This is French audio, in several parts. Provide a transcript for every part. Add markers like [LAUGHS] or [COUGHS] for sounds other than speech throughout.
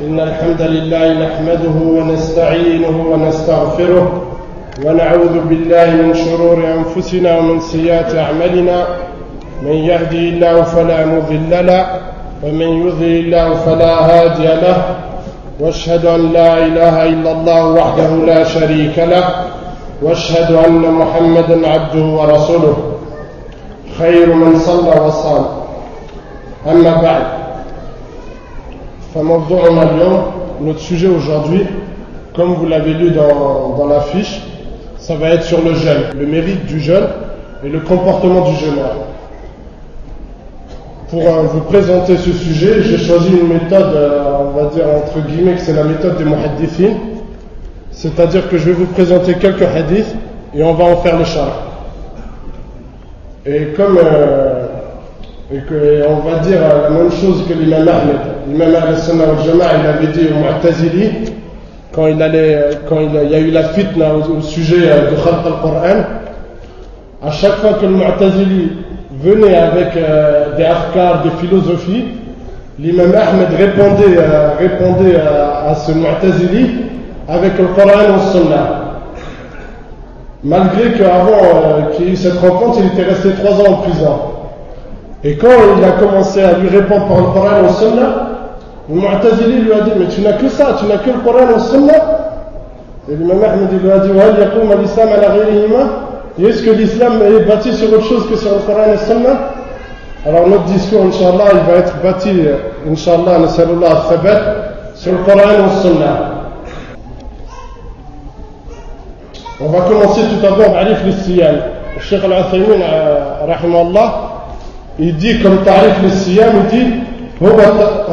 إن الحمد لله نحمده ونستعينه ونستغفره ونعوذ بالله من شرور أنفسنا ومن سيئات أعمالنا. من يهدي الله فلا مضل له ومن يضلل الله فلا هادي له. وأشهد أن لا إله إلا الله وحده لا شريك له. وأشهد أن محمدا عبده ورسوله. خير من صلى وصام. أما بعد. en avion, notre sujet aujourd'hui, comme vous l'avez lu dans, l'affiche, ça va être sur le jeûne, le mérite du jeûne et le comportement du jeûneur. Pour euh, vous présenter ce sujet, j'ai choisi une méthode, euh, on va dire entre guillemets, que c'est la méthode des muhaddithines, c'est-à-dire que je vais vous présenter quelques hadiths et on va en faire le char. Et comme, euh, et que, on va dire la même chose que l'imam Ahmed, L'imam Ahmed il avait dit au Mu'tazili, quand il, y a eu la fitna au, sujet de Khalq al-Qur'an, à chaque fois que le Mu'tazili venait avec euh, des afkars, des philosophies, l'imam Ahmed répondait, euh, répondait à, ce Mu'tazili avec le Coran et le. Malgré qu'avant euh, qu'il y ait eu cette rencontre, il était resté trois ans en prison. Et quand il a commencé à lui répondre par le Coran et le Sunnah, le Mu'tazili lui a dit Mais tu n'as que ça, tu n'as que le Coran et le Sunnah Et l'imam Ahmed lui a dit Wal yakoum l'islam ala ghayrihima Et est-ce que l'islam est bâti sur autre chose que sur le Coran et le Sunnah Alors notre discours, Inch'Allah, il va être bâti, Inch'Allah, nasalullah al-thabat, sur le Coran et le Sunnah. On va commencer tout d'abord Arif al-Siyam. Le Cheikh Al-Athaymin, rahimahullah, il dit comme tarif al-Siyam, il dit هو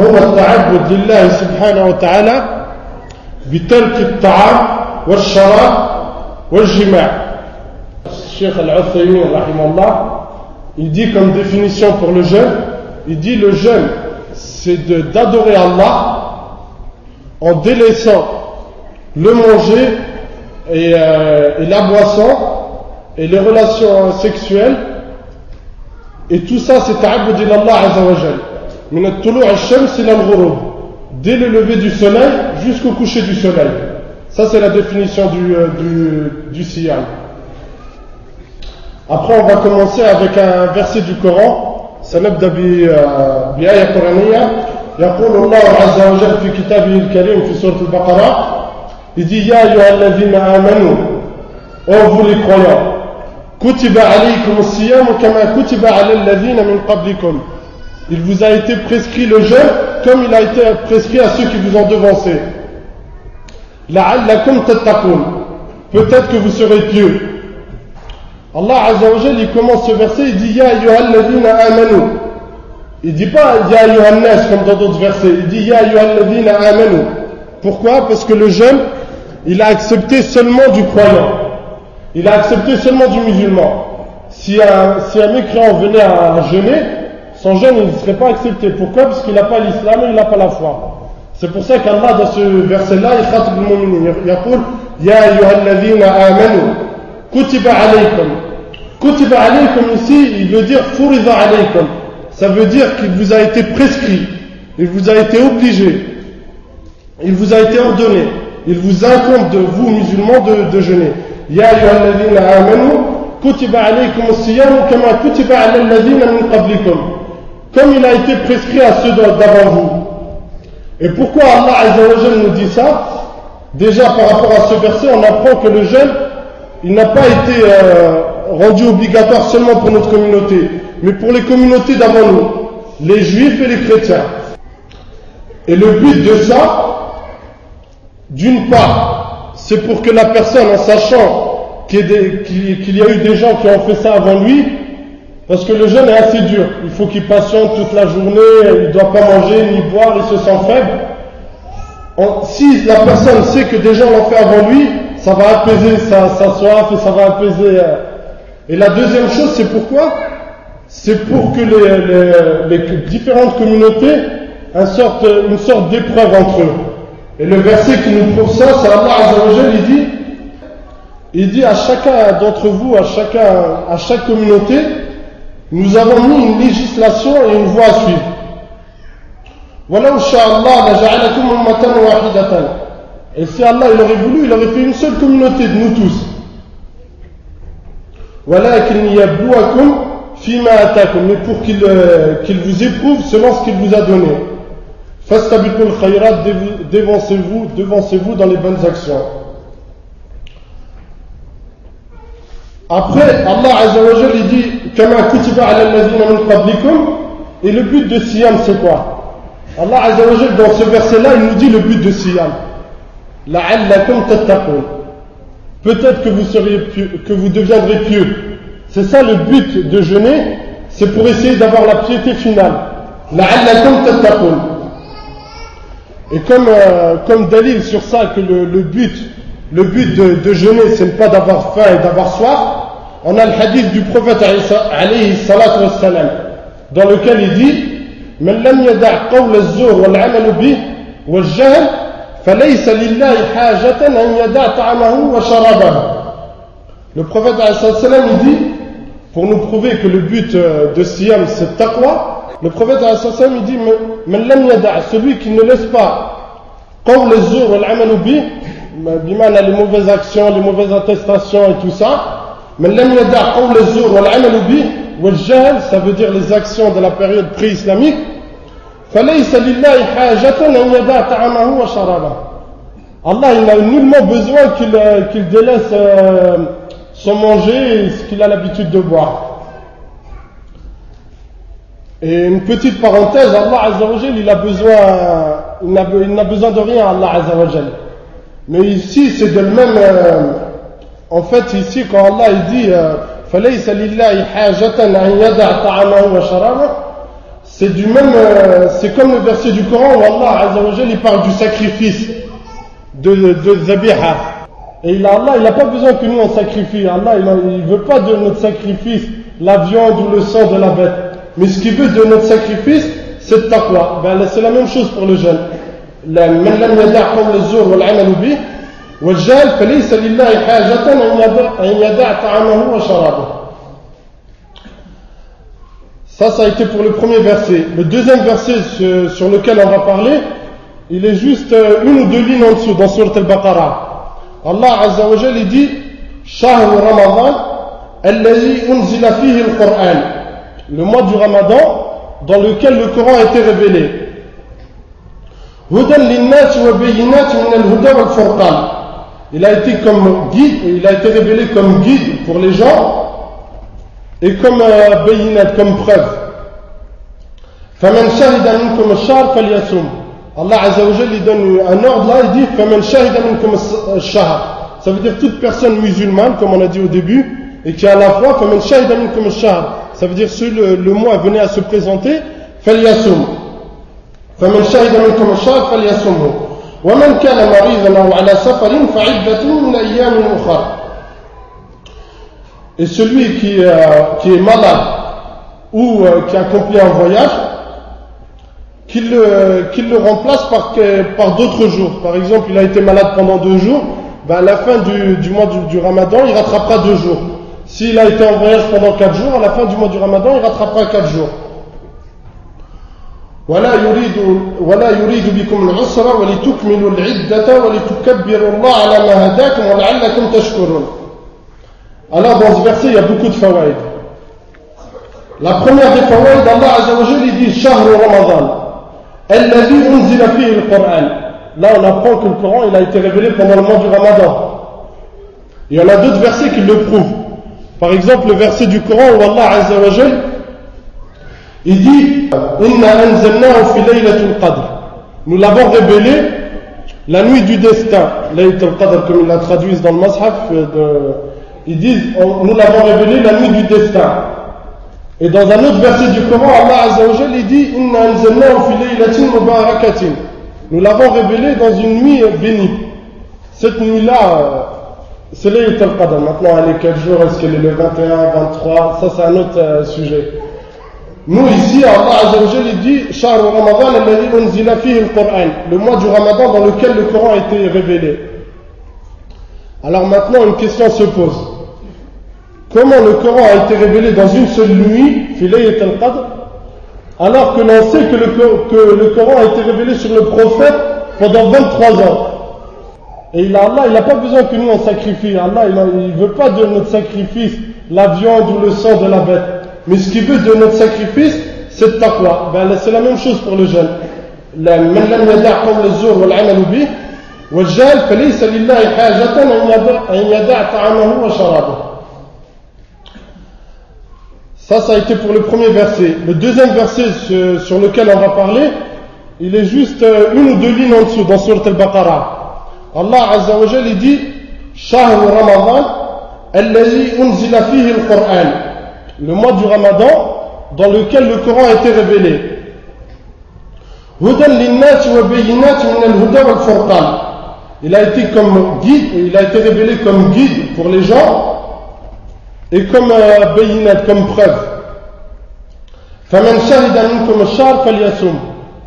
هو التعبد لله سبحانه وتعالى بترك الطعام والشراب والجماع الشيخ العثيمين رحمه الله il dit comme définition pour le jeûne il dit le jeûne c'est d'adorer Allah en délaissant le manger et, euh, et, la boisson et les relations sexuelles et tout ça c'est ta'abbud Allah azza wa jal min at-tulu' ash-shams ila al-ghurub dès le lever du soleil jusqu'au coucher du soleil ça c'est la définition du, euh, du, du siyam après on va commencer avec un verset du Coran سنبدأ بآية قرآنية يقول الله عز وجل في كتابه الكريم في سورة البقرة il dit Ya ayyuhalladhina amanu ô vous les croyants kutiba alaykum as-siyam kama kutiba ala alladhina min qablikum il vous a été prescrit le jeûne comme il a été prescrit à ceux qui vous ont devancé. La'allakum tattaqun peut-être que vous serez pieux. Allah Azza wa Jalla il commence ce verset il dit Ya ayyuhalladhina amanu il dit pas Ya ayyuhannas comme dans d'autres versets. Il dit Ya ayyuhalladhina amanu pourquoi? Parce que le jeûne il a accepté seulement du croyant. Il a accepté seulement du musulman. Si un, si un mécréant venait à jeûner, son jeûne il ne serait pas accepté. Pourquoi? Parce qu'il n'a pas l'islam et il n'a pas la foi. C'est pour ça qu'Allah, dans ce verset-là, il khatib al-mu'minin. Il Ya ayyuhalladhina amanu, kutiba alaykum. Kutiba alaykum ici, il veut dire furiza alaykum. Ça veut dire qu'il vous a été prescrit. Il vous a été obligé. Il vous a été ordonné il vous incombe de vous, musulmans, de, de jeûner. Ya ayyuhalladhina amanu, kutiba alaykum as-siyam kama kutiba ala min qablikum. Comme il a été prescrit à ceux d'avant vous. Et pourquoi Allah Azza wa Jalla nous dit ça? Déjà par rapport à ce verset, on apprend que le jeûne, il n'a pas été euh, rendu obligatoire seulement pour notre communauté, mais pour les communautés d'avant nous, les juifs et les chrétiens. Et le but de ça, d'une part, c'est pour que la personne, en sachant qu'il y, a eu des gens qui ont fait ça avant lui, parce que le jeûne est assez dur, il faut qu'il patiente toute la journée, il ne doit pas manger ni boire, il se sent faible. Si la personne sait que des gens l'ont fait avant lui, ça va apaiser sa, soif et ça va apaiser. Euh. Et la deuxième chose, c'est pourquoi? C'est pour que les, différentes communautés une sorte, une sorte d'épreuve entre eux. Et le verset qui nous prouve ça, c'est Allah il dit, il dit à chacun d'entre vous, à chacun, à chaque communauté, nous avons mis une législation et une voie à suivre. Et si Allah il aurait voulu, il aurait fait une seule communauté de nous tous. Mais pour qu'il euh, qu'il vous éprouve selon ce qu'il vous a donné. Devancez-vous devancez-vous dans les bonnes actions. Après, Allah Azza wa il dit Et le but de Siyam, c'est quoi? Allah Azza wa dans ce verset-là, il nous dit le but de Siyam. Peut-être que vous seriez que vous deviendrez pieux. C'est ça le but de jeûner, c'est pour essayer d'avoir la piété finale. Et comme, euh, comme dalil sur ça, que le, le but, le but de, de jeûner, c'est pas d'avoir faim et d'avoir soif, on a le hadith du prophète alayhi salatu wassalam, dans lequel il dit من لم يدع قول الزور والعمل به والجهل فليس لله حاجة أن يدع طعمه وشرابه Le prophète alayhi salatu wassalam, il dit pour nous prouver que le but euh, de Siyam c'est taqwa, le prophète il dit celui qui ne laisse pas les mauvaises actions, les mauvaises attestations et tout ça, ça veut dire les actions de la période pré-islamique, Allah il n'a nullement besoin qu'il euh, délaisse euh, sans manger ce qu'il a l'habitude de boire. Et une petite parenthèse, Allah Azzawajal, il a besoin, il n'a besoin de rien, Allah Azzawajal. Mais ici, c'est de même, euh, en fait, ici, quand Allah il dit, euh, c'est du même, euh, c'est comme le verset du Coran où Allah il parle du sacrifice de, de Zabiha. Et il Allah, il n'a pas besoin que nous on sacrifie. Allah, il ne veut pas de notre sacrifice la viande ou le sang de la bête. Mais ce qu'il veut de notre sacrifice, c'est taqwa. Ben, c'est la même chose pour le jeûne. من لم يدع قول الزور والعمل به والجهل فليس لله حاجة أن يدع طعامه وشرابه. Ça, ça a été pour le premier verset. Le deuxième verset sur lequel on va parler, il est juste euh, une ou deux lignes en dessous dans Surat al-Baqarah. Allah Azza wa Jal dit Shahru Ramadan alladhi unzila fihi al-Qur'an le mois du Ramadan dans lequel le Coran a été révélé Hudan linnas wa bayinat min al-huda wal furqan il a été comme guide il a été révélé comme guide pour les gens et comme euh, bayinat comme preuve فمن شهد منكم الشهر فليصوم Allah Azza wa il donne un ordre là, il dit فَمَنْ شَهِدَ مِنْكُمْ الشَّهَرِ Ça veut dire toute personne musulmane, comme on a dit au début, et qui a la foi, فَمَنْ شَهِدَ مِنْكُمْ الشَّهَرِ Ça veut dire si le, le mois venait à se présenter, فَلْيَسُمْ فَمَنْ شَهِدَ مِنْكُمْ الشَّهَرِ فَلْيَسُمْهُ وَمَنْ كَانَ مَرِيضًا أَوْ عَلَى سَفَرٍ فَعِدَّةٌ مِنْ أَيَّامٍ أُخَرٍ Et celui qui, euh, qui est malade ou euh, qui accomplit un voyage, qu'il le, qu'il le remplace par, par d'autres jours. Par exemple, il a été malade pendant deux jours, ben à la fin du, du mois du, du, ramadan, il rattrapera deux jours. S'il a été en voyage pendant quatre jours, à la fin du mois du ramadan, il rattrapera quatre jours. ولا يريد ولا يريد بكم العسر ولتكملوا العدة ولتكبروا الله على ما هداكم ولعلكم تشكرون. Alors dans ce verset, il y a beaucoup de fawaïd. La première des fawaïd, Allah Azza wa Jalla dit شهر رمضان الذي أنزل فيه القرآن Là, on apprend que le Coran il a été révélé pendant le mois du Ramadan. Il y en a d'autres versets qui le prouvent. Par exemple, le verset du Coran où Allah Azza wa Jal, il dit laylatul qadr. Nous l'avons révélé la nuit du destin. Laylatul qadr, comme ils la traduisent dans le Mashaf, euh, ils disent Nous l'avons révélé la nuit du destin. Et dans un autre verset du Coran, Allah Azza wa Jal, il dit. Nous l'avons révélé dans une nuit bénie. Cette nuit-là, euh, c'est l'Ayat al-Qadr. Maintenant, elle est quel jour? Est-ce qu'elle est le 21, 23 Ça, c'est un autre euh, sujet. Nous, ici, Allah Azza wa Jal, il dit. Le mois du Ramadan dans lequel le Coran a été révélé. Alors maintenant, une question se pose. Comment le Coran a été révélé dans une seule nuit, alors que l'on sait que le, Coran a été révélé sur le prophète pendant 23 ans? Et il Allah, il n'a pas besoin que nous on sacrifie. Allah, il ne veut pas de notre sacrifice la viande ou le sang de la bête. Mais ce qu'il veut de notre sacrifice, c'est le taqwa. Ben, c'est la même chose pour le jeûne. من لم يدع قول الزور والعمل به والجهل فليس لله حاجة أن يدع طعامه وشرابه Ça, ça a été pour le premier verset. Le deuxième verset sur lequel on va parler, il est juste euh, une ou deux lignes en dessous dans Surat al-Baqarah. Allah Azza wa Jal, il dit Shahr Ramadan, alladhi unzila fihi al-Qur'an. Le mois du Ramadan, dans lequel le Coran a été révélé. Hudan linnas wa bayinat min al-huda wal furqan. Il a été comme guide, il a été révélé comme guide pour les gens et comme euh, bayinat, comme preuve. فمن شهد منكم الشهر فليصوم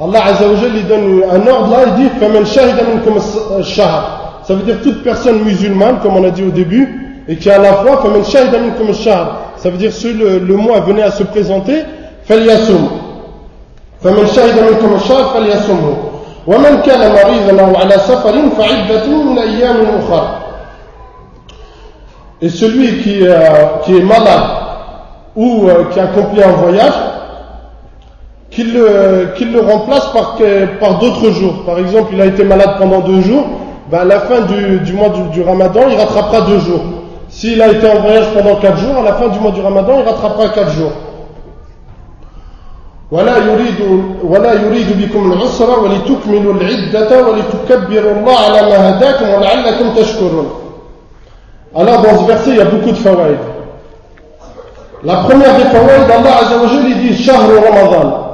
Allah Azza wa il donne un ordre là, il dit فمن شهد منكم الشهر ça veut dire toute personne musulmane comme on a dit au début et qui a la foi فمن شهد منكم الشهر ça veut dire si le, le mois venait à se présenter فليصوم فمن شهد منكم الشهر فليصومه ومن كان مريضا او على سفر فعدة من ايام اخرى Et celui qui, euh, qui est malade ou euh, qui accomplit un voyage, qu'il le, qu le, remplace par, par d'autres jours. Par exemple, il a été malade pendant deux jours, ben à la fin du, du mois du, du, ramadan, il rattrapera deux jours. S'il a été en voyage pendant quatre jours, à la fin du mois du ramadan, il rattrapera quatre jours. ولا يريد ولا يريد بكم العسر ولتكملوا العدة ولتكبروا الله على ما هداكم ولعلكم تشكرون Alors dans ce verset, il y a beaucoup de fawaïd. La première des fawaïd, Allah Azza wa Jalla dit Shahr Ramadan.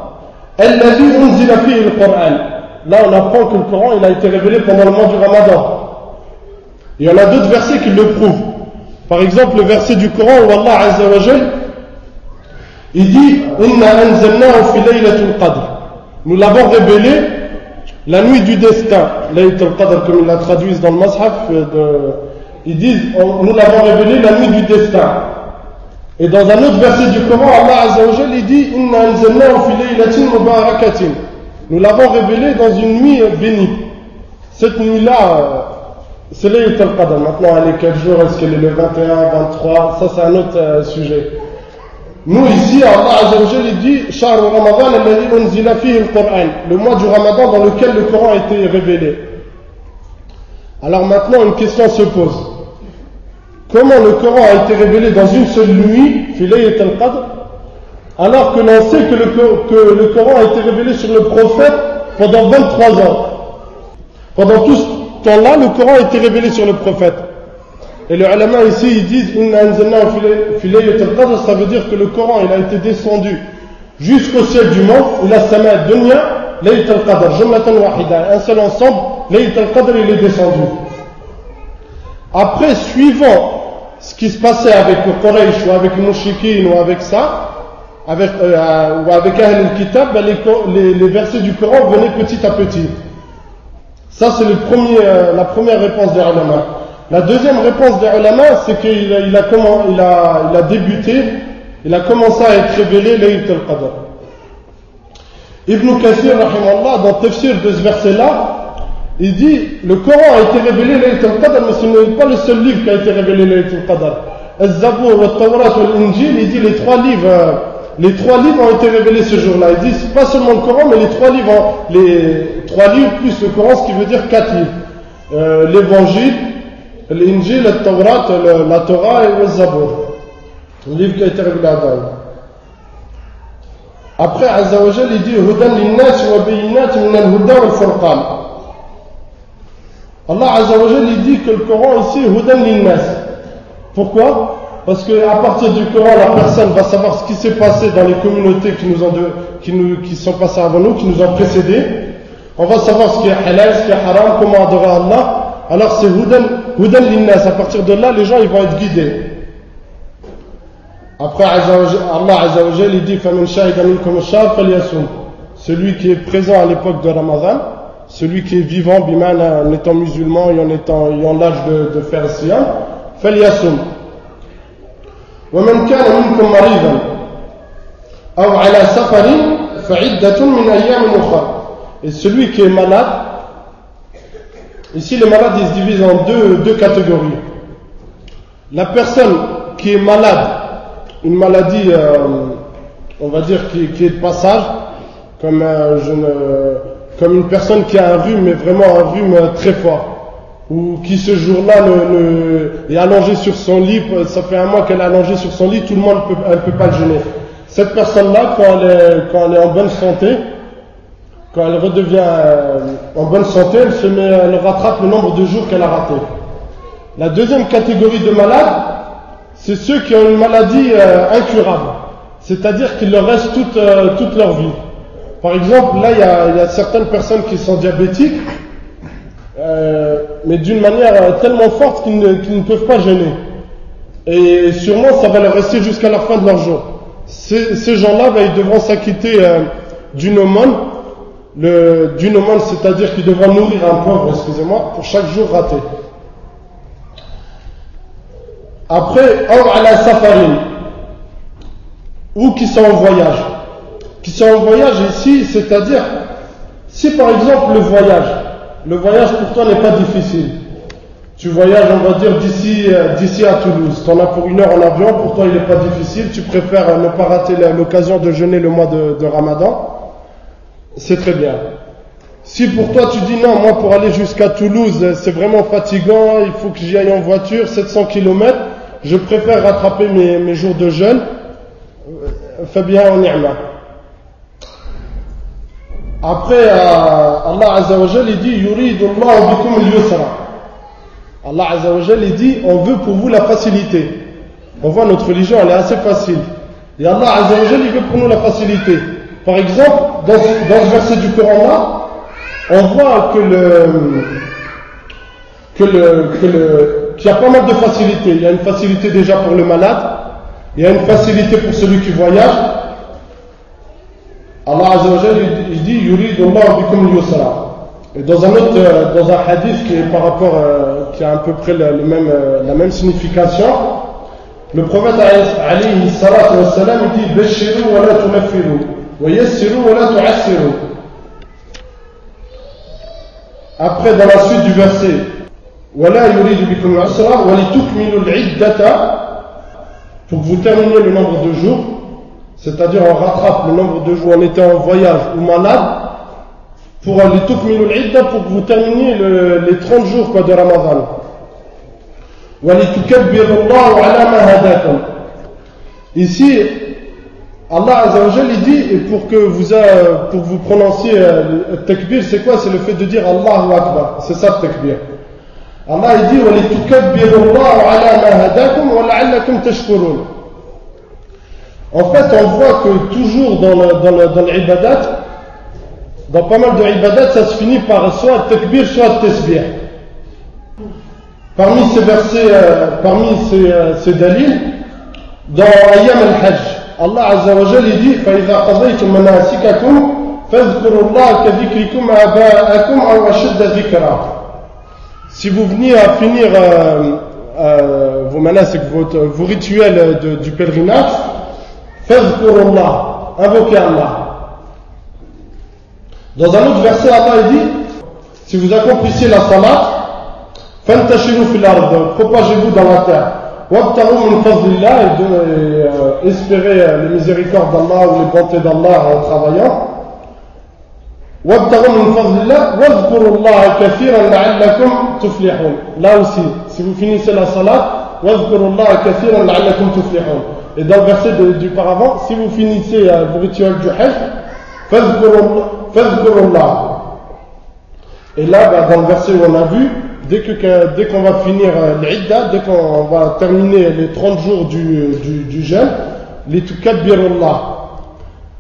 الذي أنزل فيه القرآن. Là, on apprend que le Coran, il a été révélé pendant le mois du Ramadan. Il y en a d'autres versets qui le prouvent. Par exemple, le verset du Coran où Allah Azza wa il dit. Nous l'avons révélé la nuit du destin. Laylatul qadr, comme ils la traduisent dans le Mashaf, de, ils disent Nous l'avons révélé la nuit du destin. Et dans un autre verset du Coran, Allah Azza wa il dit. Nous l'avons révélé dans une nuit bénie. Cette nuit-là, c'est Laylatul Qadr. Maintenant, elle est quel jour Est-ce qu'elle est le 21, 23 Ça, c'est un autre euh, sujet. Nous ici, Allah Azzawajal dit Shahr Ramadan unzila al-Qur'an, le mois du Ramadan dans lequel le Coran a été révélé. Alors maintenant, une question se pose. Comment le Coran a été révélé dans une seule nuit, Filayat al-Qadr, alors que l'on sait que le, le Coran a été révélé sur le prophète pendant 23 ans Pendant tout temps-là, le Coran a été révélé sur le prophète. Et les ulama ici, ils disent ça veut dire que le Coran il a été descendu jusqu'au ciel du monde, il a sama dunya, layt al-qadr, jumlatan wahida, un seul ensemble, layt al-qadr il est descendu. Après, suivant ce qui se passait avec le Quraysh ou avec les ou avec ça, avec, euh, ou avec Ahl al-Kitab, ben les, versets du Coran venaient petit à petit. Ça, c'est euh, la première réponse des ulama. La deuxième réponse des ulama, c'est qu'il a, il il a, débuté, il a commencé à être révélé l'Aït al-Qadr. Ibn Kathir, dans le tafsir de ce verset-là, il dit le Coran a été révélé l'Aït al-Qadr, mais ce n'est pas le seul livre qui a été révélé l'Aït al-Qadr. Al-Zabour, le Tawrat, l'Injil, il dit les trois livres, les trois livres ont été révélés ce jour-là. Il dit pas seulement le Coran, mais les trois livres, les trois livres plus le Coran, ce qui veut dire quatre livres. Euh, L'évangile, l'Injil, le Taurat, la Torah et le Zabour. Le livre qui a été révélé à Daoud. Après, Azzawajal, il dit Hudan linnas wa bayinat min al-huda furqan. Allah dit que le Coran ici, Hudan linnas. Pourquoi? Parce qu'à partir du Coran, la personne va savoir ce qui s'est passé dans les communautés qui, nous ont de, qui, nous, qui sont passées avant nous, qui nous ont précédés. On va savoir ce qui est halal, ce qui est haram, comment adorer Allah. Alors c'est Hudan, Hudan linnas. À partir de là, les gens ils vont être guidés. Après, Allah Azzawajal, il dit فَمَنْ شَهِدَ مِنْكُمُ الشَّهْرَ فَلْيَصُمْ Celui qui est présent à l'époque de Ramadan, celui qui est vivant, bimana, en étant musulman et en étant ayant l'âge de, de faire siyam, فَلْيَصُمْ ومن كان منكم مريضا أو على سفر Et celui qui est malade, ici les malades ils se divisent en deux, deux catégories. La personne qui est malade, une maladie, euh, on va dire, qui, qui, est de passage, comme, euh, je ne, comme une personne qui a un rhume, mais vraiment un rhume très fort, ou qui ce jour-là est allongée sur son lit, ça fait un mois qu'elle est allongée sur son lit, tout le monde ne peut, pas le gêner. Cette personne-là, quand, elle est en bonne santé, quand elle redevient euh, en bonne santé, elle, se met, elle rattrape le nombre de jours qu'elle a raté. La deuxième catégorie de malades, c'est ceux qui ont une maladie euh, incurable, c'est-à-dire qu'il leur reste toute, euh, toute leur vie. Par exemple, là, il y a, certaines personnes qui sont diabétiques, mais d'une manière tellement forte qu'ils ne, peuvent pas gêner. Et sûrement, ça va leur rester jusqu'à la fin de leur jour. Ces, gens-là, ben, ils devront s'acquitter d'une aumône, d'une c'est-à-dire qu'ils devront nourrir un pauvre, excusez-moi, pour chaque jour raté. Après, or à la ou qui sont en voyage. Qui sont en voyage ici, c'est-à-dire, si par exemple le voyage, le voyage pour toi n'est pas difficile. Tu voyages, on va dire, d'ici, euh, à Toulouse. Tu en as pour une heure en avion, pour toi il n'est pas difficile. Tu préfères ne pas rater l'occasion de jeûner le mois de, Ramadan. C'est très bien. Si pour toi tu dis non, moi pour aller jusqu'à Toulouse, c'est vraiment fatigant, il faut que j'y aille en voiture, 700 km, je préfère rattraper mes, mes jours de jeûne, Fabien en Après, euh, Allah Azzawajal, il dit. Allah Azzawajal, dit On veut pour vous la facilité. On voit notre religion, elle est assez facile. Et Allah Azzawajal, il veut pour nous la facilité. Par exemple, dans, dans ce verset du Coran-là, on voit que le, que le, que le, il y a pas mal de facilités. Il y a une facilité déjà pour le malade, il y a une facilité pour celui qui voyage. Allah Azzawajal, il dit Yuridullah bikum yusra. Et dans un autre, euh, dans un hadith qui est par rapport, euh, qui a à peu près le, même, euh, la même signification, le prophète alayhi salatu wa salam, il dit Beshiru wa la tunaffiru, wa yassiru wa la tu'assiru. Après, dans la suite du verset, ولا يريد بكم العسر ولتكملوا العدة pour que vous terminiez le nombre de jours c'est-à-dire on rattrape le nombre de jours en étant en voyage ou malade pour لتكملوا العدة pour que vous terminiez le, les 30 jours quoi, de Ramadan ولتكبروا الله على ما هداكم ici Allah Azzawajal il dit et pour que vous pour que vous prononciez le takbir c'est quoi c'est le fait de dire Allahu Akbar c'est ça le takbir Allah il dit En fait, on voit que toujours dans l'ibadat, dans, dans pas mal de ibadat, ça se finit par soit takbir, soit tasbih. Parmi ces versets, euh, parmi ces, euh, ces dalils, dans Ayyam al-Hajj, Allah Azza wa Jal il dit فَإِذَا قَضَيْتُم مَنَاسِكَكُمْ فَاذْكُرُوا اللَّهَ كَذِكْرِكُمْ آبَاءَكُمْ أَوْ أَشَدَّ ذِكْرًا si vous veniez à finir euh, euh, vos manasik, vos rituels de, du pèlerinage, faites pour Allah, invoquez Allah. Dans un autre verset, Allah dit si vous accomplissez la salat, fantashiru fil ard, propagez-vous dans la terre. Wabtaru min fadlillah et euh, espérez les miséricordes d'Allah ou les bontés d'Allah en travaillant. وابتغوا من فضل الله واذكروا الله كثيرا لعلكم تفلحون là aussi si vous finissez la salat واذكروا الله كثيرا لعلكم تفلحون et dans le verset de, du paravent, si vous finissez euh, le rituel du Hajj, Fazgurullah. Et là, bah, dans le verset où on a vu, dès qu'on dès qu'on va finir euh, l'Idda, dès qu'on va terminer les 30 jours du, du, du jeûne, les Tukadbirullah.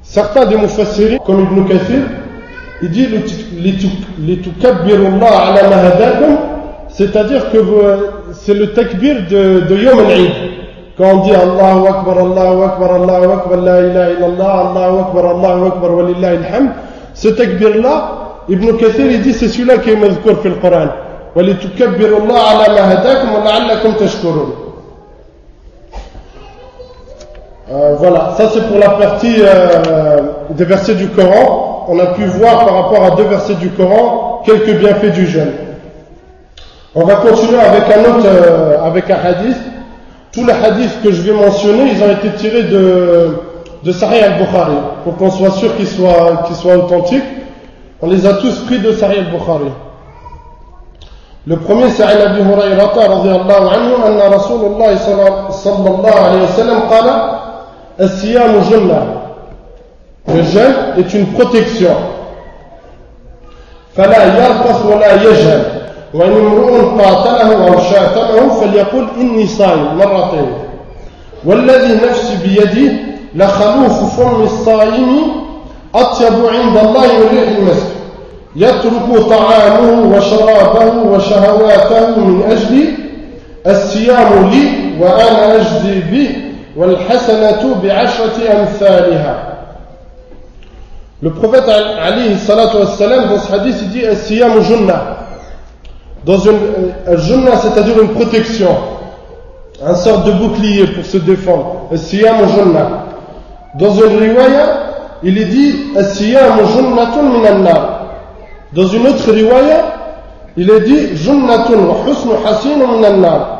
Certains des Mufassiri, comme Ibn Kathir, il dit les Tukadbirullah ala mahadakum, c'est-à-dire que euh, c'est le takbir de, de Yom al-Eid. Quand on dit Allahu Akbar, Allahu Akbar, Allahu Akbar, La ilaha illallah, Allahu Akbar, Allahu Akbar, Walillahi alhamd. Ce takbir-là, Ibn Kathir, il dit c'est celui-là qui est mazkour في القرآن. ولتكبروا الله على ما هداكم ولعلكم تشكرون. Euh, voilà, ça c'est pour la partie euh, des versets du Coran, on a pu voir par rapport à deux versets du Coran quelques bienfaits du jeûne. On va continuer avec un autre, euh, avec un hadith. Tous les hadiths que je vais mentionner, ils ont été tirés de, de Sahih al-Bukhari, pour qu'on soit sûr qu'ils soient, qu'ils soient authentiques. On les a tous pris de Sahih al-Bukhari. Le premier, c'est عن أبي هريرة رضي الله عنه أن رسول الله صلى الله عليه وسلم قال الصيام جنة Le jeûne est une protection. فلا يرفث ولا يجهل وإن امرؤ قاتله أو شاتمه فليقل إني صائم مرتين. والذي نفسي بيده لخلوف فم الصائم أطيب عند الله من ريح المسك. يترك طعامه وشرابه وشهواته من أجل الصيام لي وأنا أجزي به والحسنة بعشرة أمثالها. Le prophète Ali dans ce hadith, il dit As-siyam junna. Dans une euh, junna, c'est-à-dire une protection, un sorte de bouclier pour se défendre. As-siyam junna. Dans une riwaya, il est dit As-siyam junnatun min nar Dans une autre riwaya, il est dit Junnatun wa husnu hasinu min nar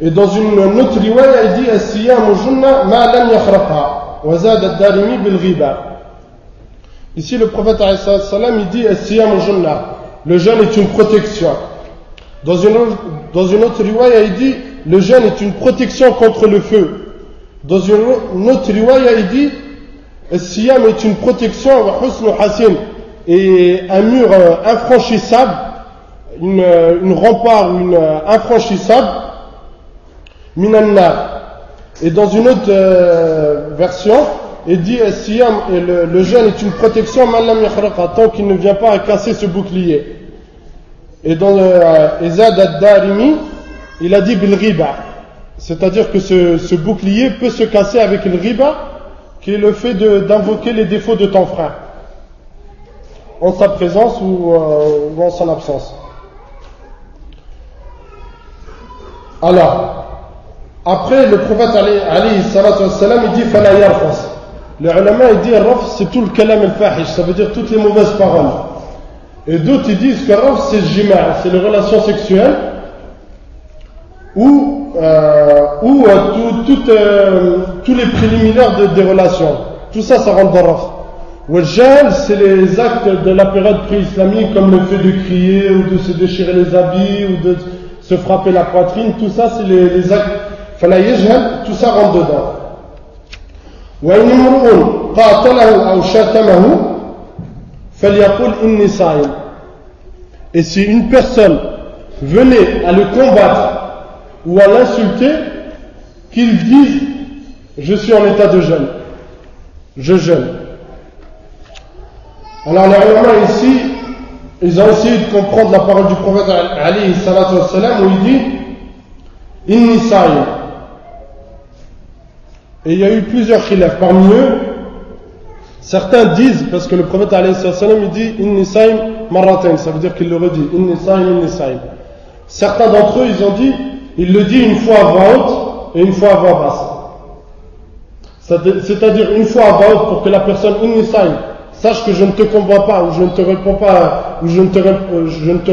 Et dans une autre riwaya, il dit As-siyam junna ma lam yakhraqha. وزاد الدارمي بالغيبة Ici, le prophète il dit Le jeûne est une protection. Dans une, autre riwaya, il dit Le jeûne est une protection contre le feu. Dans une autre riwaya, il dit Siyam est une protection et un mur euh, infranchissable, une, euh, rempart euh, infranchissable, minanna. Et dans une autre version, et dit Siyam, et le, jeûne est une protection tant qu'il ne vient pas à casser ce bouclier. Et dans euh, Ezad ad-Darimi, il a dit bil riba. C'est-à-dire que ce, bouclier peut se casser avec le riba, qui est le fait d'invoquer les défauts de ton frère. En sa présence ou, euh, ou en son absence. Alors, après le prophète Ali, Ali il dit Fala yarfas. Les ulama ils disent raf c'est tout le kalam al-fahish, ça veut dire toutes les mauvaises paroles. Et d'autres ils disent que raf c'est jima, c'est les relations sexuelles ou, euh, ou euh, euh, tous les préliminaires de, des relations. Tout ça, ça rentre dans raf. Wajal, c'est les actes de la période pré-islamique comme le fait de crier ou de se déchirer les habits ou de se frapper la poitrine. Tout ça, c'est les, les actes. Fala tout ça rentre dedans. وإن امرؤ قاتله أو شتمه فليقل إني صائم Et si une personne venait à le combattre ou à l'insulter, qu'il dise Je suis en état de jeûne. Je jeûne. Alors les ulama ici, ils ont essayé de comprendre la parole du prophète Ali où il dit Inni sa'im. Et il y a eu plusieurs khilaf. Parmi eux, certains disent, parce que le prophète il dit Inni saim maratain, ça veut dire qu'il le redit Inni saim, inni saim. Certains d'entre eux, ils ont dit, il le dit une fois à voix haute et une fois à voix basse. C'est-à-dire une fois à voix haute pour que la personne inni saim sache que je ne te convois pas, ou je ne te réponds pas, ou je ne te, je ne te,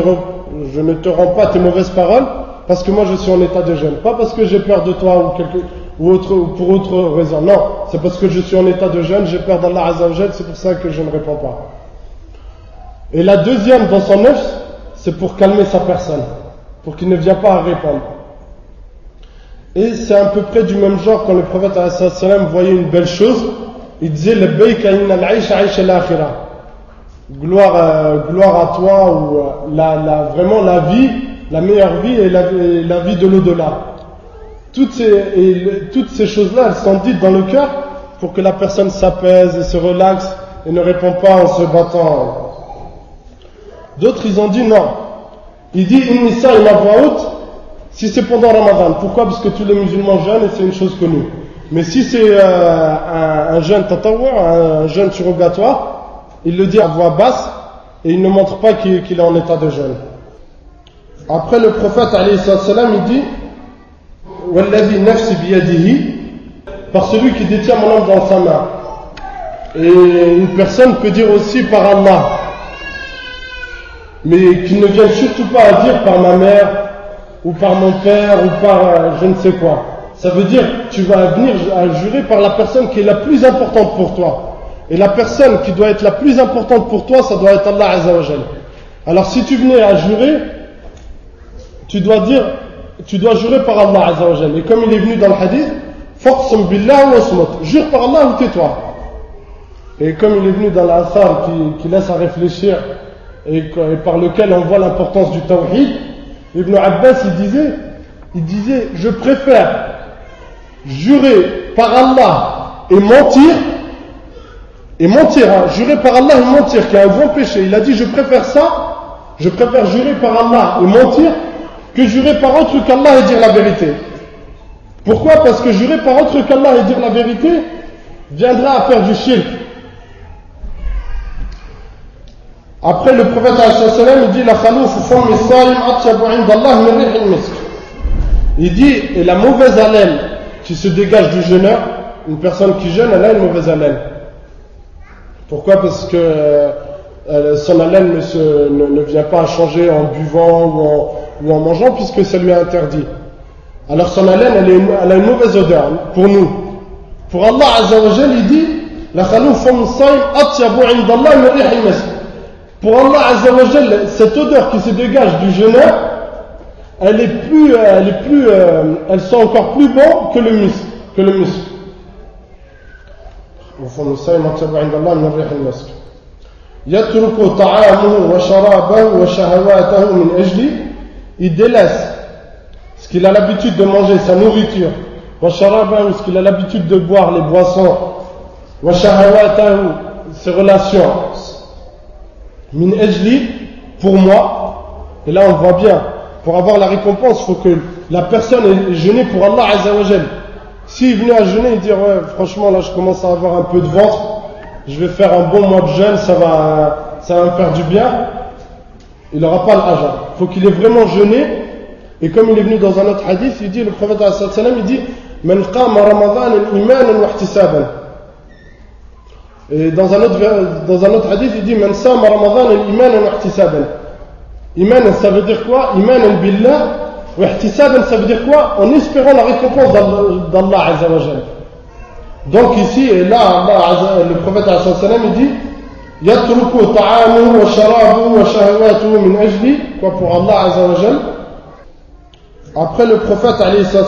je ne te rends pas tes mauvaises paroles, parce que moi je suis en état de jeûne. Pas parce que j'ai peur de toi ou quelque ou, pour autre raison. Non, c'est parce que je suis en état de jeûne, j'ai peur d'Allah Azzawajal, c'est pour ça que je ne réponds pas. Et la deuxième dans son œuf, c'est pour calmer sa personne, pour qu'il ne vienne pas à répondre. Et c'est à peu près du même genre quand le prophète voyait une belle chose, il disait le gloire, euh, gloire à toi ou euh, la, la, vraiment la vie, la meilleure vie et la vie de l'au-delà. Toutes ces, choses-là, elles sont dites dans le cœur pour que la personne s'apaise et se relaxe et ne répond pas en se battant. D'autres, ils ont dit non. Il dit Inissa il ma voix haute si c'est pendant Ramadan. Pourquoi? Parce que tous les musulmans jeûnent et c'est une chose connue. Mais si c'est euh, un, un, jeûne un jeûne surrogatoire, il le dit à voix basse et il ne montre pas qu'il est en état de jeûne. Après le prophète, il dit par celui qui détient mon âme dans sa main. Et une personne peut dire aussi par Allah. Mais qu'il ne vienne surtout pas à dire par ma mère, ou par mon père, ou par euh, je ne sais quoi. Ça veut dire tu vas venir à jurer par la personne qui est la plus importante pour toi. Et la personne qui doit être la plus importante pour toi, ça doit être Allah Azzawajal. Alors si tu venais à jurer, tu dois dire, tu dois jurer par Allah Azzawajal. Et comme il est venu dans le hadith, billah ou Jure par Allah ou tais-toi. Et comme il est venu dans l'Athar qui, qui laisse à réfléchir et, par lequel on voit l'importance du tawhid, Ibn Abbas il disait, il disait, je préfère jurer par Allah et mentir, et mentir, hein, jurer par Allah et mentir, qui est un grand péché. Il a dit, je préfère ça, je préfère jurer par Allah et mentir, que jurer par autre qu'Allah et dire la vérité. Pourquoi Parce que jurer par autre qu'Allah et dire la vérité viendra à faire du shirk. Après, le prophète il dit La Il dit Et la mauvaise haleine qui se dégage du jeûneur, une personne qui jeûne, elle a une mauvaise haleine. Pourquoi Parce que euh, son haleine ne, vient pas changer en buvant ou en, ou en mangeant, puisque ça lui est interdit. Alors son haleine, elle, a une mauvaise odeur pour nous. Pour Allah Azzawajal, il dit La Pour Allah Azzawajal, cette odeur qui se dégage du jeûneur, elle est plus, euh, elle est plus, euh, elle sent encore plus bon que le muscle, que le muscle. وفم الصائم أطيب عند الله من ريح المسك يترك طعامه وشرابه وشهواته من أجل il délaisse ce qu'il a l'habitude de manger, sa nourriture, ce qu'il a l'habitude de boire, les boissons, ses relations, min ejli, pour moi, et là on voit bien, pour avoir la récompense, il faut que la personne ait jeûné pour Allah Azzawajal. S'il venait à jeûner et dire, ouais, franchement là je commence à avoir un peu de ventre, je vais faire un bon mois de jeûne, ça va, ça va me faire du bien, il n'aura pas l'argent. Faut qu'il ait vraiment jeûné et comme il est venu dans un autre hadith, il dit, le prophète il dit, Man qama ramadan imanan wa ihtisaban. Et dans un autre, dans un autre hadith, il dit, Man sama ramadan imanan wa ihtisaban. Iman, ça veut dire quoi? Imanan billah. Wa ihtisaban, ça veut dire quoi? En espérant la récompense d'Allah Azza wa Donc ici, et là, Allah, le prophète il dit, يترك طعامه وشرابه وشهواته من أجلي quoi pour Allah Azza wa après le prophète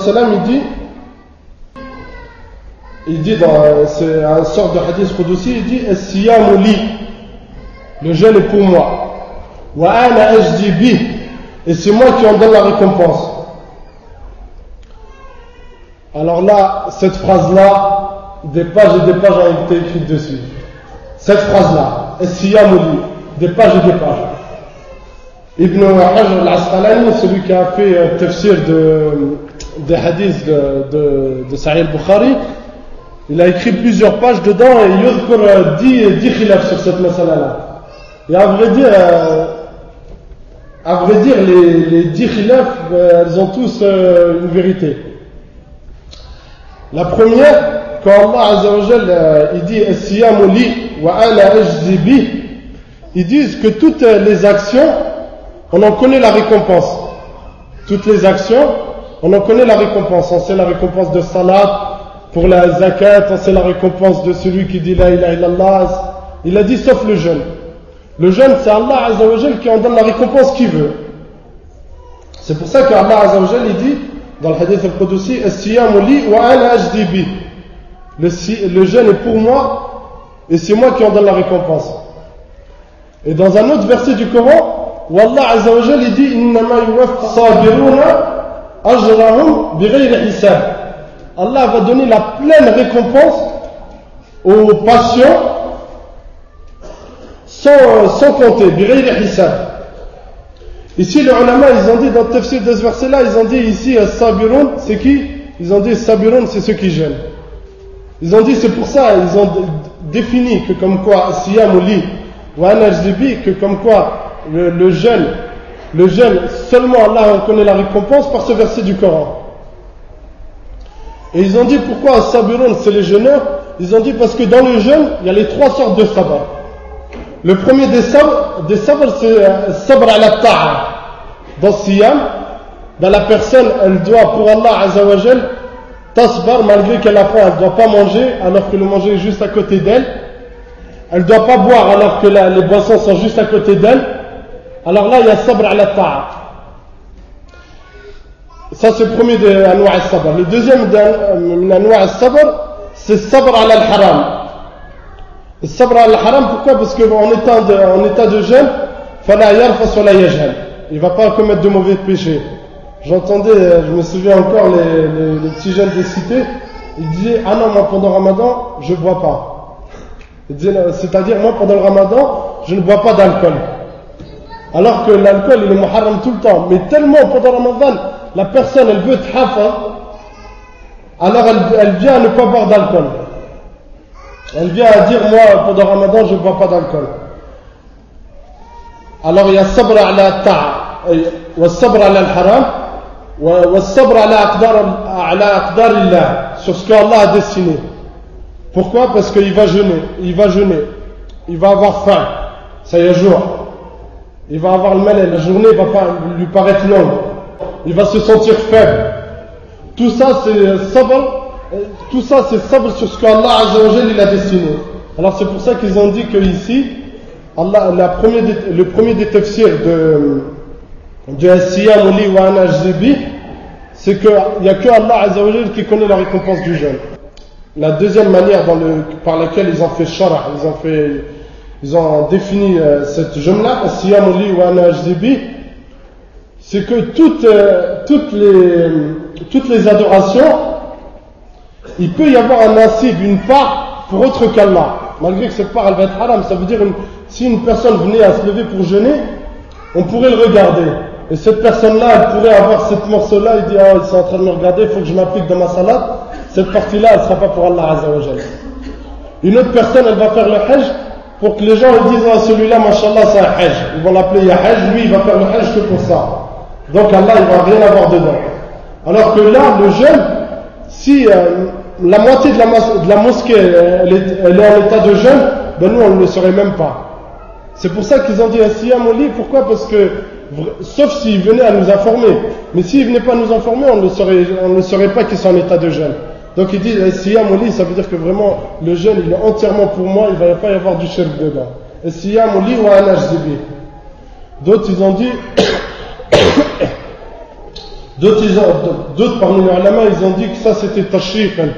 salam, il dit il dit dans c'est un sort de hadith Qudussi il dit li le jeûne est pour moi wa ana bi et c'est moi qui en donne la récompense alors là cette phrase là des pages et des pages ont été écrites dessus cette phrase là li des pages et des pages Ibn Hajar al-Asqalani, celui qui a fait un tafsir de, des hadiths de, de, de Sahih al-Bukhari, il a écrit plusieurs pages dedans et il a 10, 10 khilaf sur cette masala-là. Et à vrai dire, euh, à vrai dire les, les 10 khilaf, euh, elles ont tous euh, une vérité. La première, quand Allah Azza wa Jal, il dit li wa ils disent que toutes les actions on en connaît la récompense. Toutes les actions, on en connaît la récompense. On sait la récompense de salat, pour la zakat, on sait la récompense de celui qui dit la ilaha illallah. Il a dit sauf le jeûne. Le jeûne, c'est Allah Azzawajal qui en donne la récompense qu'il veut. C'est pour ça qu'Allah Azzawajal, il dit, dans le hadith al-Qudusi, le, le jeûne est pour moi, et c'est moi qui en donne la récompense. Et dans un autre verset du Coran, Wallah Azzawajal, il dit Allah va donner la pleine récompense aux patients sans, compter, Ici, les ulama, ils ont dit dans le tafsir de ce verset-là, ils ont dit ici, Sabirun, c'est qui? Ils ont dit Sabirun, c'est ceux qui gênent. Ils ont dit, c'est pour ça, ils ont défini que comme quoi, Siyam ou Li, ou que comme quoi, le, jeûne, le jeûne, seulement Allah en connaît la récompense par ce verset du Coran. Et ils ont dit pourquoi Sabirun c'est les jeûneurs? Ils ont dit parce que dans le jeûne, il y a les trois sortes de sabr. Le premier des sabr, des c'est euh, sabr à la ta'a. Dans siyam, ben, la personne, elle doit pour Allah Azzawajal, tasbar malgré qu'elle a faim, elle ne doit pas manger alors que le manger est juste à côté d'elle. Elle ne doit pas boire alors que les boissons sont juste à côté d'elle. Alors là, il y a sabr à la ta'a. Ça, c'est le premier de Anwa sabr Le deuxième de Anwa sabr c'est sabr à al-haram. Sabr à al-haram, pourquoi? Parce qu'en état de, en état de jeûne, il ne va pas commettre de mauvais péchés. J'entendais, euh, je me souviens encore, les, les, petits jeunes des cités, ils disaient Ah non, moi pendant Ramadan, je ne bois pas. C'est-à-dire, moi pendant le Ramadan, je ne bois pas d'alcool. Alors que l'alcool, il est muharram tout le temps. Mais tellement pendant Ramadan, la personne, elle veut être alors elle, vient à ne pas boire d'alcool. Elle vient à dire, moi, pendant Ramadan, je ne bois pas d'alcool. Alors il y a sabr ala ta'a, wa sabr al-haram, sur ce qu'Allah a destiné. Pourquoi? Parce qu'il va jeûner, il va jeûner, il va avoir faim, ça y est jour. Il va avoir le mal, la journée va lui paraître longue. Il va se sentir faible. Tout ça, c'est sabr. Tout ça, c'est sabr sur ce qu'Allah il a destiné. Alors c'est pour ça qu'ils ont dit que ici, Allah, la le premier des tafsirs de, de Asiyam wa Anajzibi, c'est qu'il n'y a que Allah qui connaît la récompense du jeûne. La deuxième manière par laquelle ils ont fait shara, ils ont défini euh, cette jeûne-là, Asiyam wa Anajzibi, c'est que toutes, euh, toutes, les, adorations, il peut y avoir un nasib, une part pour autre qu'Allah. Malgré que cette part elle va être haram, ça veut dire que si une personne venait à se lever pour jeûner, on pourrait le regarder. Et cette personne-là, elle pourrait avoir cette morceau-là, il dit, ah, ils sont en train de me regarder, il faut que je m'applique dans ma salade. Cette partie-là, elle ne sera pas pour Allah Azzawajal. Une autre personne, elle va faire le hajj pour que les gens disent, ah, celui-là, mashallah, c'est un hajj. Ils vont l'appeler Yahaj, lui, il va faire le hajj que pour ça. Donc Allah, il va rien avoir dedans. Alors que là, le jeûne, si euh, la moitié de la, mosquée elle est, en état de jeûne, ben nous on ne le saurait même pas. C'est pour ça qu'ils ont dit un au lit. Pourquoi? Parce que, sauf s'ils venaient à nous informer. Mais s'ils ne venaient pas nous informer, on ne saurait, on ne saurait pas qu'ils sont en état de jeûne. Donc ils disent Siyam lit, ça veut dire que vraiment le jeûne il est entièrement pour moi, il ne va pas y avoir du shirk dedans. Siyam lit ou un D'autres ils ont dit [COUGHS] D'autres parmi les ulama, ils ont dit que ça c'était tashriqan.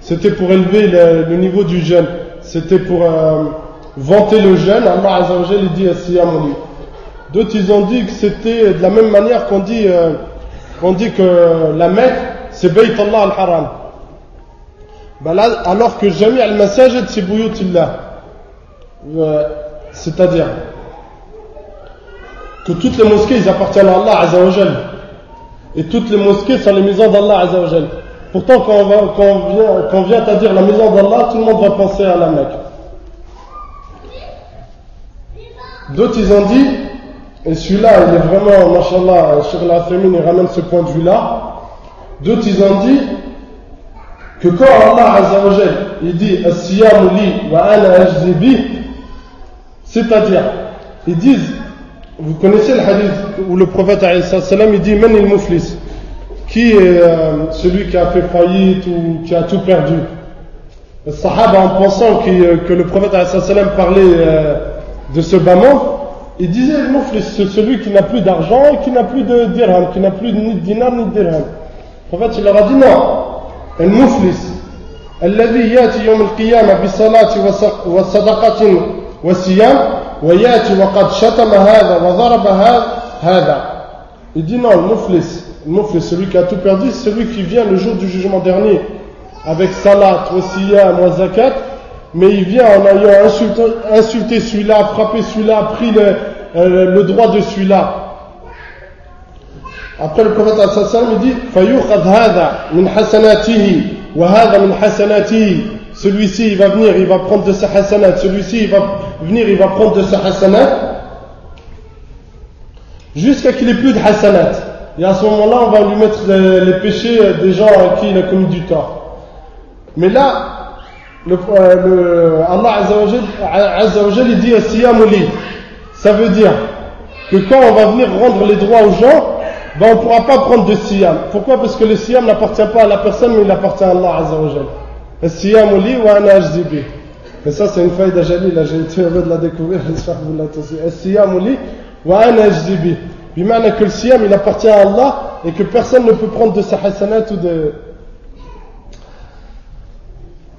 C'était pour élever le, niveau du jeûne. C'était pour euh, vanter le jeûne. Allah Azzawajal il dit Siyamuli. D'autres ils ont dit que c'était de la même manière qu'on dit, euh, qu'on dit que la Mecque c'est Bayt Allah al-Haram. Ben alors que Jami al-Masajid c'est Buyutillah. Euh, c'est-à-dire que toutes les mosquées ils appartiennent à Allah Azzawajal. Et toutes les mosquées sont les maisons d'Allah Azzawajal. Pourtant, quand on, quand, vient, quand on vient à dire la maison d'Allah, tout le monde va penser à la Mecque. D'autres, ils ont dit, et celui-là, il est vraiment, mashallah, la fémine, il ramène ce point de vue-là. D'autres, ils ont dit que quand Allah Azzawajal, il dit As-siyamu li wa c'est-à-dire, ils disent vous connaissez le hadith où le prophète il dit Man il muflis Qui est euh, celui qui a fait faillite ou qui a tout perdu Le sahaba, en pensant euh, que, le prophète parlait euh, de ce bas il disait Le muflis, c'est celui qui n'a plus d'argent et qui n'a plus de dirham, qui n'a plus ni de dinar ni de dirham. Le prophète il leur a dit Non, le muflis. الذي ياتي يوم القيامة بصلاة وصدقة وصيام وياتي وقد شتم هذا وضرب هذا il dit non le muflis le muflis celui qui a tout perdu c'est celui qui vient le jour du jugement dernier avec salat wasiyam wa zakat mais il vient en ayant insulté, celui-là, frappé celui-là, pris euh, le, droit de celui-là. Après le prophète il dit Celui-ci il va venir, il va prendre de sa hasanat, celui-ci il va venir, il va prendre de sa hasanat, jusqu'à qu'il n'ait plus de hasanat. Et à ce moment-là, on va lui mettre les péchés des gens à qui il a commis du tort. Mais là, le, euh, le, Allah Azzawajal, il dit. Ça veut dire que quand on va venir rendre les droits aux gens, ben on ne pourra pas prendre de siyam. Pourquoi? Parce que le siyam n'appartient pas à la personne, mais il appartient à Allah Azzawajal. Siyamuli wa ana ajzibi. Ça, c'est une feuille d'ajali, là, j'ai été heureux de la découvrir, [LAUGHS] j'espère que vous Siyamuli wa ana ajzibi. Que le siyam, il appartient à Allah et que personne ne peut prendre de sa hasanat ou de,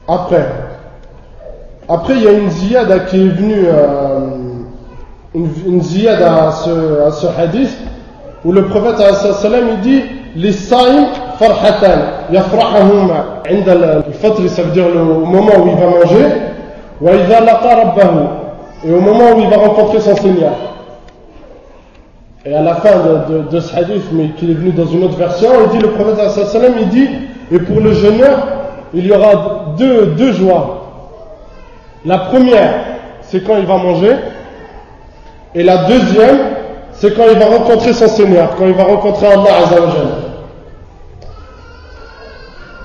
après, après, il y a une ziyada qui est venue, euh, une, une ziyada à ce, à ce hadith, où le prophète sallam il dit Les saïm farhatan, yafrahahuma, inda al-fatr, ça veut dire le, moment où il va manger, wa idha laqa rabbahu, et au moment où il va rencontrer son Seigneur. Et à la fin de, de, ce hadith, mais qui est venu dans une autre version, il dit le prophète sallam il dit Et pour le jeûneur, il y aura deux, joies. La première, c'est quand il va manger. Et la deuxième, c'est quand il va rencontrer son Seigneur, quand il va rencontrer Allah Azzawajal.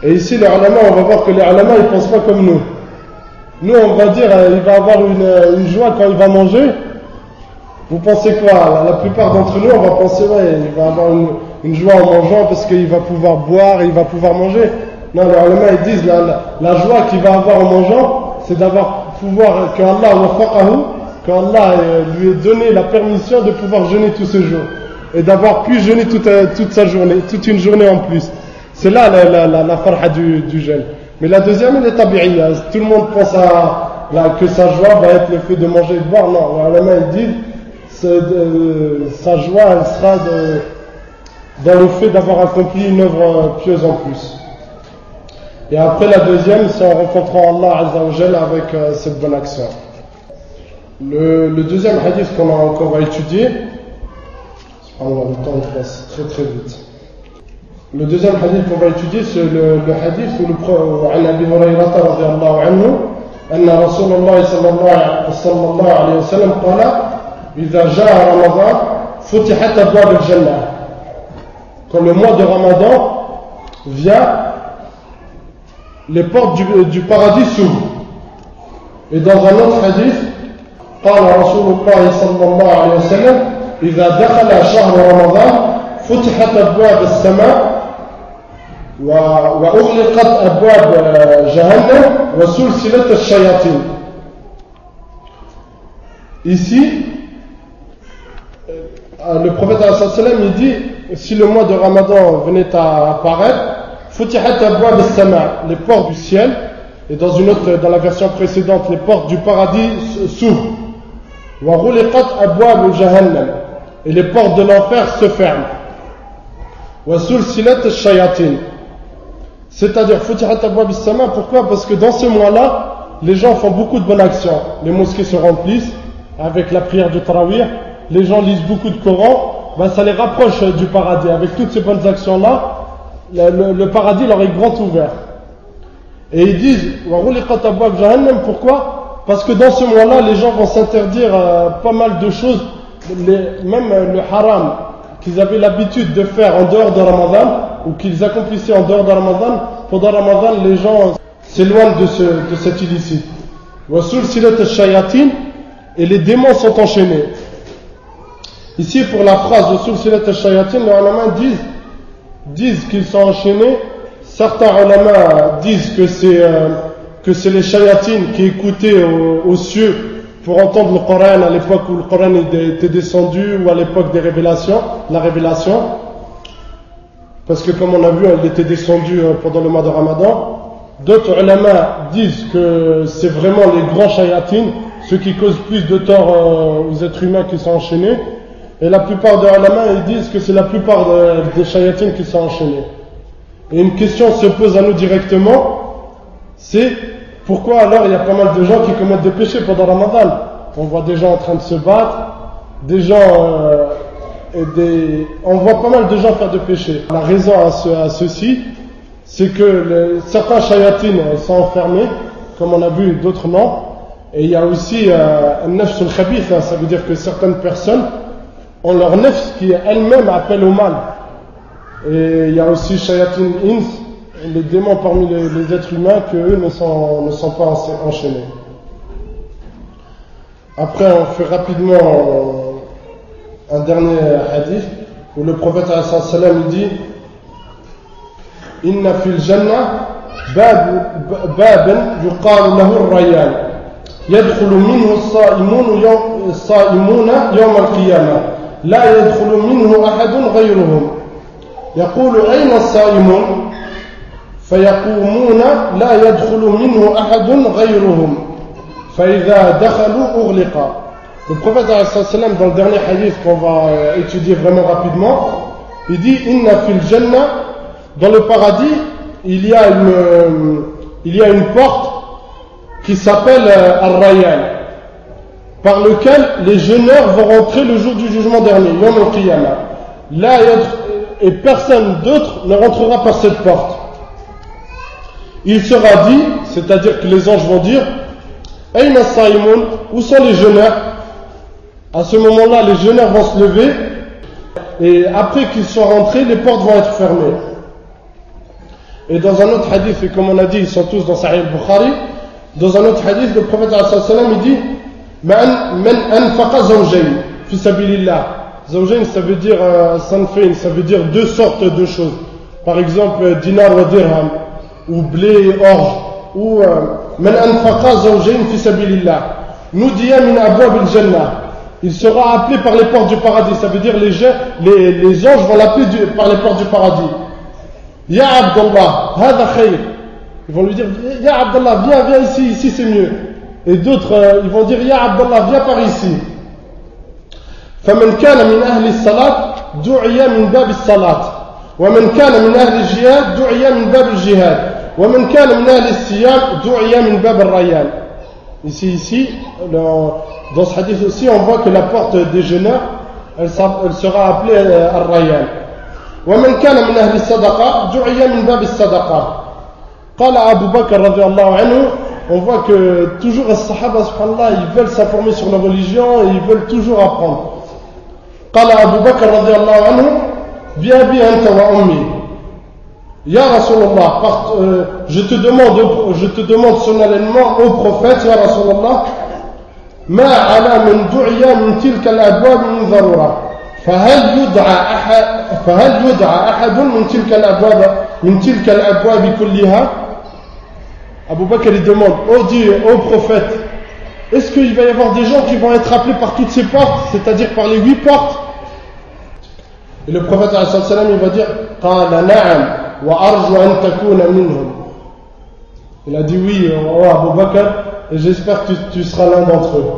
Et ici, les ulama, on va voir que les ulama, ils ne pensent pas comme nous. Nous, on va dire, euh, il va avoir une, une joie quand il va manger. Vous pensez quoi? La plupart d'entre nous, on va penser, il va avoir une, une joie en mangeant parce qu'il va pouvoir boire, il va pouvoir manger. Non, les ulama, ils disent la, la, joie qu'il va avoir en mangeant, c'est d'avoir pouvoir, que Allah qu'Allah euh, lui ait donné la permission de pouvoir jeûner tout ce jour. Et d'avoir pu jeûner toute, euh, toute sa journée, toute une journée en plus. C'est là la, la, la, la farha du, du jeûne. Mais la deuxième, elle est tabi'iyya. Tout le monde pense à, que sa joie va être le fait de manger et de boire. Non, les ulama, ils disent, euh, sa joie, elle sera dans le fait d'avoir accompli une œuvre pieuse en plus. Et après la deuxième, c'est en rencontrant Allah Azzawajal avec euh, cette bonne action. Le, le deuxième hadith qu'on va étudier, le temps passe très très vite. Le deuxième hadith qu'on va étudier, c'est le, le hadith où le عن أبي هريرة رضي الله عنه أن رسول الله صلى الله, صلى الله عليه وسلم قال إذا جاء رمضان فتحت أبواب الجنة Quand le mois de Ramadan vient, les portes du, du paradis s'ouvrent. Et dans un autre hadith, قال رسول الله صلى الله عليه وسلم إذا دخل شهر رمضان فتحت أبواب السماء وأغلقت أبواب جهنم وسلسلة الشياطين Ici, le prophète sallam il dit si le mois de Ramadan venait à apparaître, les portes du ciel, et dans une autre, dans la version précédente, les portes du paradis s'ouvrent. Et les portes de l'enfer se ferment. C'est-à-dire, pourquoi? Parce que dans ce mois-là, les gens font beaucoup de bonnes actions. Les mosquées se remplissent avec la prière de Tarawih, les gens lisent beaucoup de Coran, ben ça les rapproche du paradis. Avec toutes ces bonnes actions-là, le, paradis leur est grand ouvert. Et ils disent, pourquoi? Parce que dans ce mois-là, les gens vont s'interdire euh, pas mal de choses, même le haram qu'ils avaient l'habitude de faire en dehors de Ramadan, ou qu'ils accomplissaient en dehors de Ramadan, pendant Ramadan, les gens s'éloignent de, ce, de cet illicite. Et les démons sont enchaînés. Ici, pour la phrase les ulama disent disent qu'ils sont enchaînés. Certains ulama disent que c'est euh, que c'est les shayatines qui écoutaient aux, cieux pour entendre le Coran à l'époque où le Coran était descendu ou à l'époque des révélations, la révélation. Parce que comme on a vu, elle était descendue euh, pendant le mois de Ramadan. D'autres ulama disent que c'est vraiment les grands shayatines, ceux qui causent plus de tort euh, aux êtres humains qui sont enchaînés. Et la plupart des ulama, ils disent que c'est la plupart des shayatines qui sont enchaînés. Et une question se pose à nous directement, c'est pourquoi alors il y a pas mal de gens qui commettent des péchés pendant Ramadan? On voit des gens en train de se battre, des gens... Euh, on voit pas mal de gens faire des péchés. La raison à, ce, à ceci, c'est que certains shayatines sont enfermés, comme on a vu d'autres non. Et il y a aussi euh, un nefs al-khabith, hein, ça veut dire que certaines personnes ont leur nefs qui elle-même appelle au mal. Et il y a aussi Shayatin Ins, les démons parmi les, êtres humains, que eux ne sont, pas enchaînés. Après, on fait rapidement un dernier hadith où le prophète sallam dit Inna fil jannah yuqal lahu rayyan yadkhulu minhu as-sa'imun yawm al-qiyamah لا يدخل منه أحد غيرهم يقول أين الصائمون فيقومون لا يدخل منه أحد غيرهم فإذا دخلوا أغلق Le prophète dans le dernier hadith qu'on va étudier vraiment rapidement, il dit Inna fil jannah, dans le paradis, il y a une, il y a une porte qui s'appelle euh, Ar-Rayyan, par lequel les jeûneurs vont rentrer le jour du jugement dernier, Yom. Là, et personne d'autre ne rentrera par cette porte. Il sera dit, c'est-à-dire que les anges vont dire, Aïna Saïmoun, où sont les jeûneurs? À ce moment-là, les jeûneurs vont se lever, et après qu'ils soient rentrés, les portes vont être fermées. Et dans un autre hadith, et comme on a dit, ils sont tous dans Sahih al-Bukhari, dans un autre hadith, le prophète il dit Man anfaqa zawjayn fi sabilillah. Zawjayn, ça veut dire euh, sanfain, ça veut dire deux sortes de choses. Par exemple, dinar ou dirham, ou blé et orge, ou euh, sabilillah. Nudiya min abwab al-jannah. Il sera appelé par les portes du paradis. Ça veut dire les, les, les anges vont l'appeler par les portes du paradis. Ya Abdallah, hada khayr. Ils vont lui dire, Ya Abdallah, viens, viens ici, ici c'est mieux. Et d'autres, euh, ils vont dire, Ya Abdallah, viens par ici. فمن كان من أهل الصلاة دعي من باب الصلاة ومن كان من أهل الجهاد دعي من باب الجهاد ومن كان من أهل الصيام دعي من باب الريان Ici, ici, dans ce hadith aussi, on voit que la porte des jeûneurs, elle, elle sera appelée euh, Ar-Rayyan. ومن كان من أهل الصدقة دعي من باب الصدقة قال أبو بكر رضي الله عنه on voit que toujours les sahaba subhanallah ils veulent s'informer sur la religion et ils veulent toujours apprendre قال أبو بكر رضي الله عنه بأبي أنت وأمي يا رسول الله je te demande je te demande solennellement au prophète يا رسول الله ما على من دعي من تلك الأبواب من ضرورة فهل يدعى أحد فهل يدعى أحد من تلك الأبواب من تلك الأبواب كلها Abu Bakr il demande, oh Dieu, oh prophète, est-ce qu'il va y avoir des gens qui vont être appelés par toutes ces portes, c'est-à-dire par les huit portes? Et le prophète il va dire, Il a dit oui, oh, oh Abu Bakr, et j'espère que tu, seras l'un d'entre eux.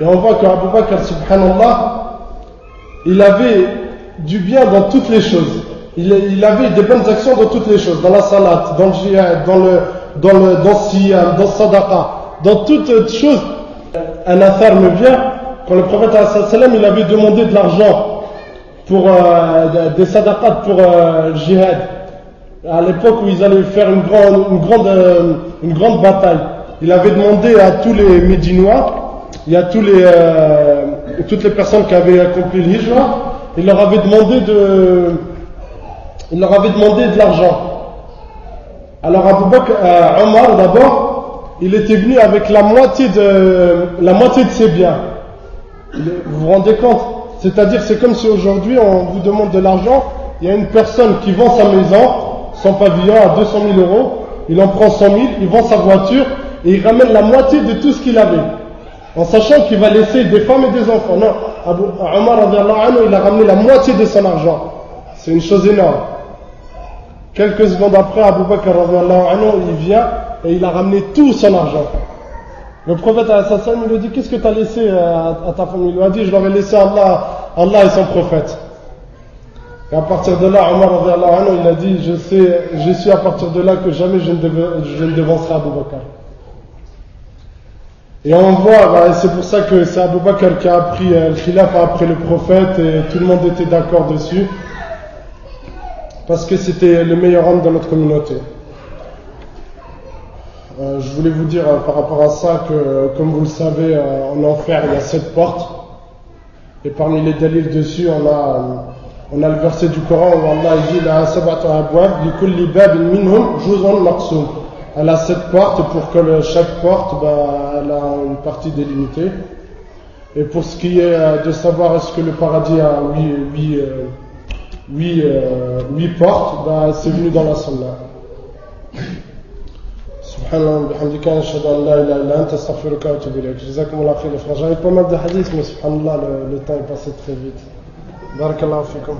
Et on voit qu'Abu Bakr, subhanallah, il avait du bien dans toutes les choses. Il, avait des bonnes actions dans toutes les choses, dans la salat, dans le jihad, dans le, dans le, dans siyam, dans sadaqa, dans toutes choses. Un affaire me vient, quand le prophète il avait demandé de l'argent pour euh, des sadaqat pour euh, le jihad, à l'époque où ils allaient faire euh, une grande bataille. Il avait demandé à tous les Médinois, et à toutes les personnes qui avaient accompli l'hijra, il leur avait demandé de, il leur avait demandé de l'argent. Alors Abu Bakr, euh, Omar d'abord, il était venu avec la moitié de, ses biens. Vous vous rendez compte? C'est-à-dire, c'est comme si aujourd'hui on vous demande de l'argent, il y a une personne qui vend sa maison, son pavillon à 200 000 euros, il en prend 100 000, il vend sa voiture et il ramène la moitié de tout ce qu'il avait en sachant qu'il va laisser des femmes et des enfants. Non, Abu, Omar il a ramené la moitié de son argent. C'est une chose énorme. Quelques secondes après, Abu Bakr il vient et il a ramené tout son argent. Le prophète il lui dit Qu'est-ce que tu as laissé à, ta famille? Il lui a dit Je leur ai laissé Allah, Allah et son prophète. Et à partir de là, Omar il a dit Je sais, je suis à partir de là que jamais je ne, je ne devancerai Abu Bakr. Et on voit, bah, c'est pour ça que c'est Abu Bakr qui a appris euh, le khilaf après le prophète et tout le monde était d'accord dessus. Parce que c'était le meilleur homme dans notre communauté. Euh, je voulais vous dire euh, par rapport à ça que, comme vous le savez, en enfer il y a sept portes. Et parmi les délits dessus, on a On a le verset du Coran où Allah dit La minhum. Elle a sept portes pour que chaque porte bah, a une partie délimitée. Et pour ce qui est euh, de savoir est-ce que le paradis a huit, huit, euh, huit, euh, huit portes, bah, c'est venu dans la sunna. Subhanallah, bihamdika, ashhadu an la ilaha illa anta, astaghfiruka wa atubu ilayk. Jazakumullah khair, les frères. J'avais pas mal de hadiths, mais le, temps est passé très vite. Barakallahu fikum.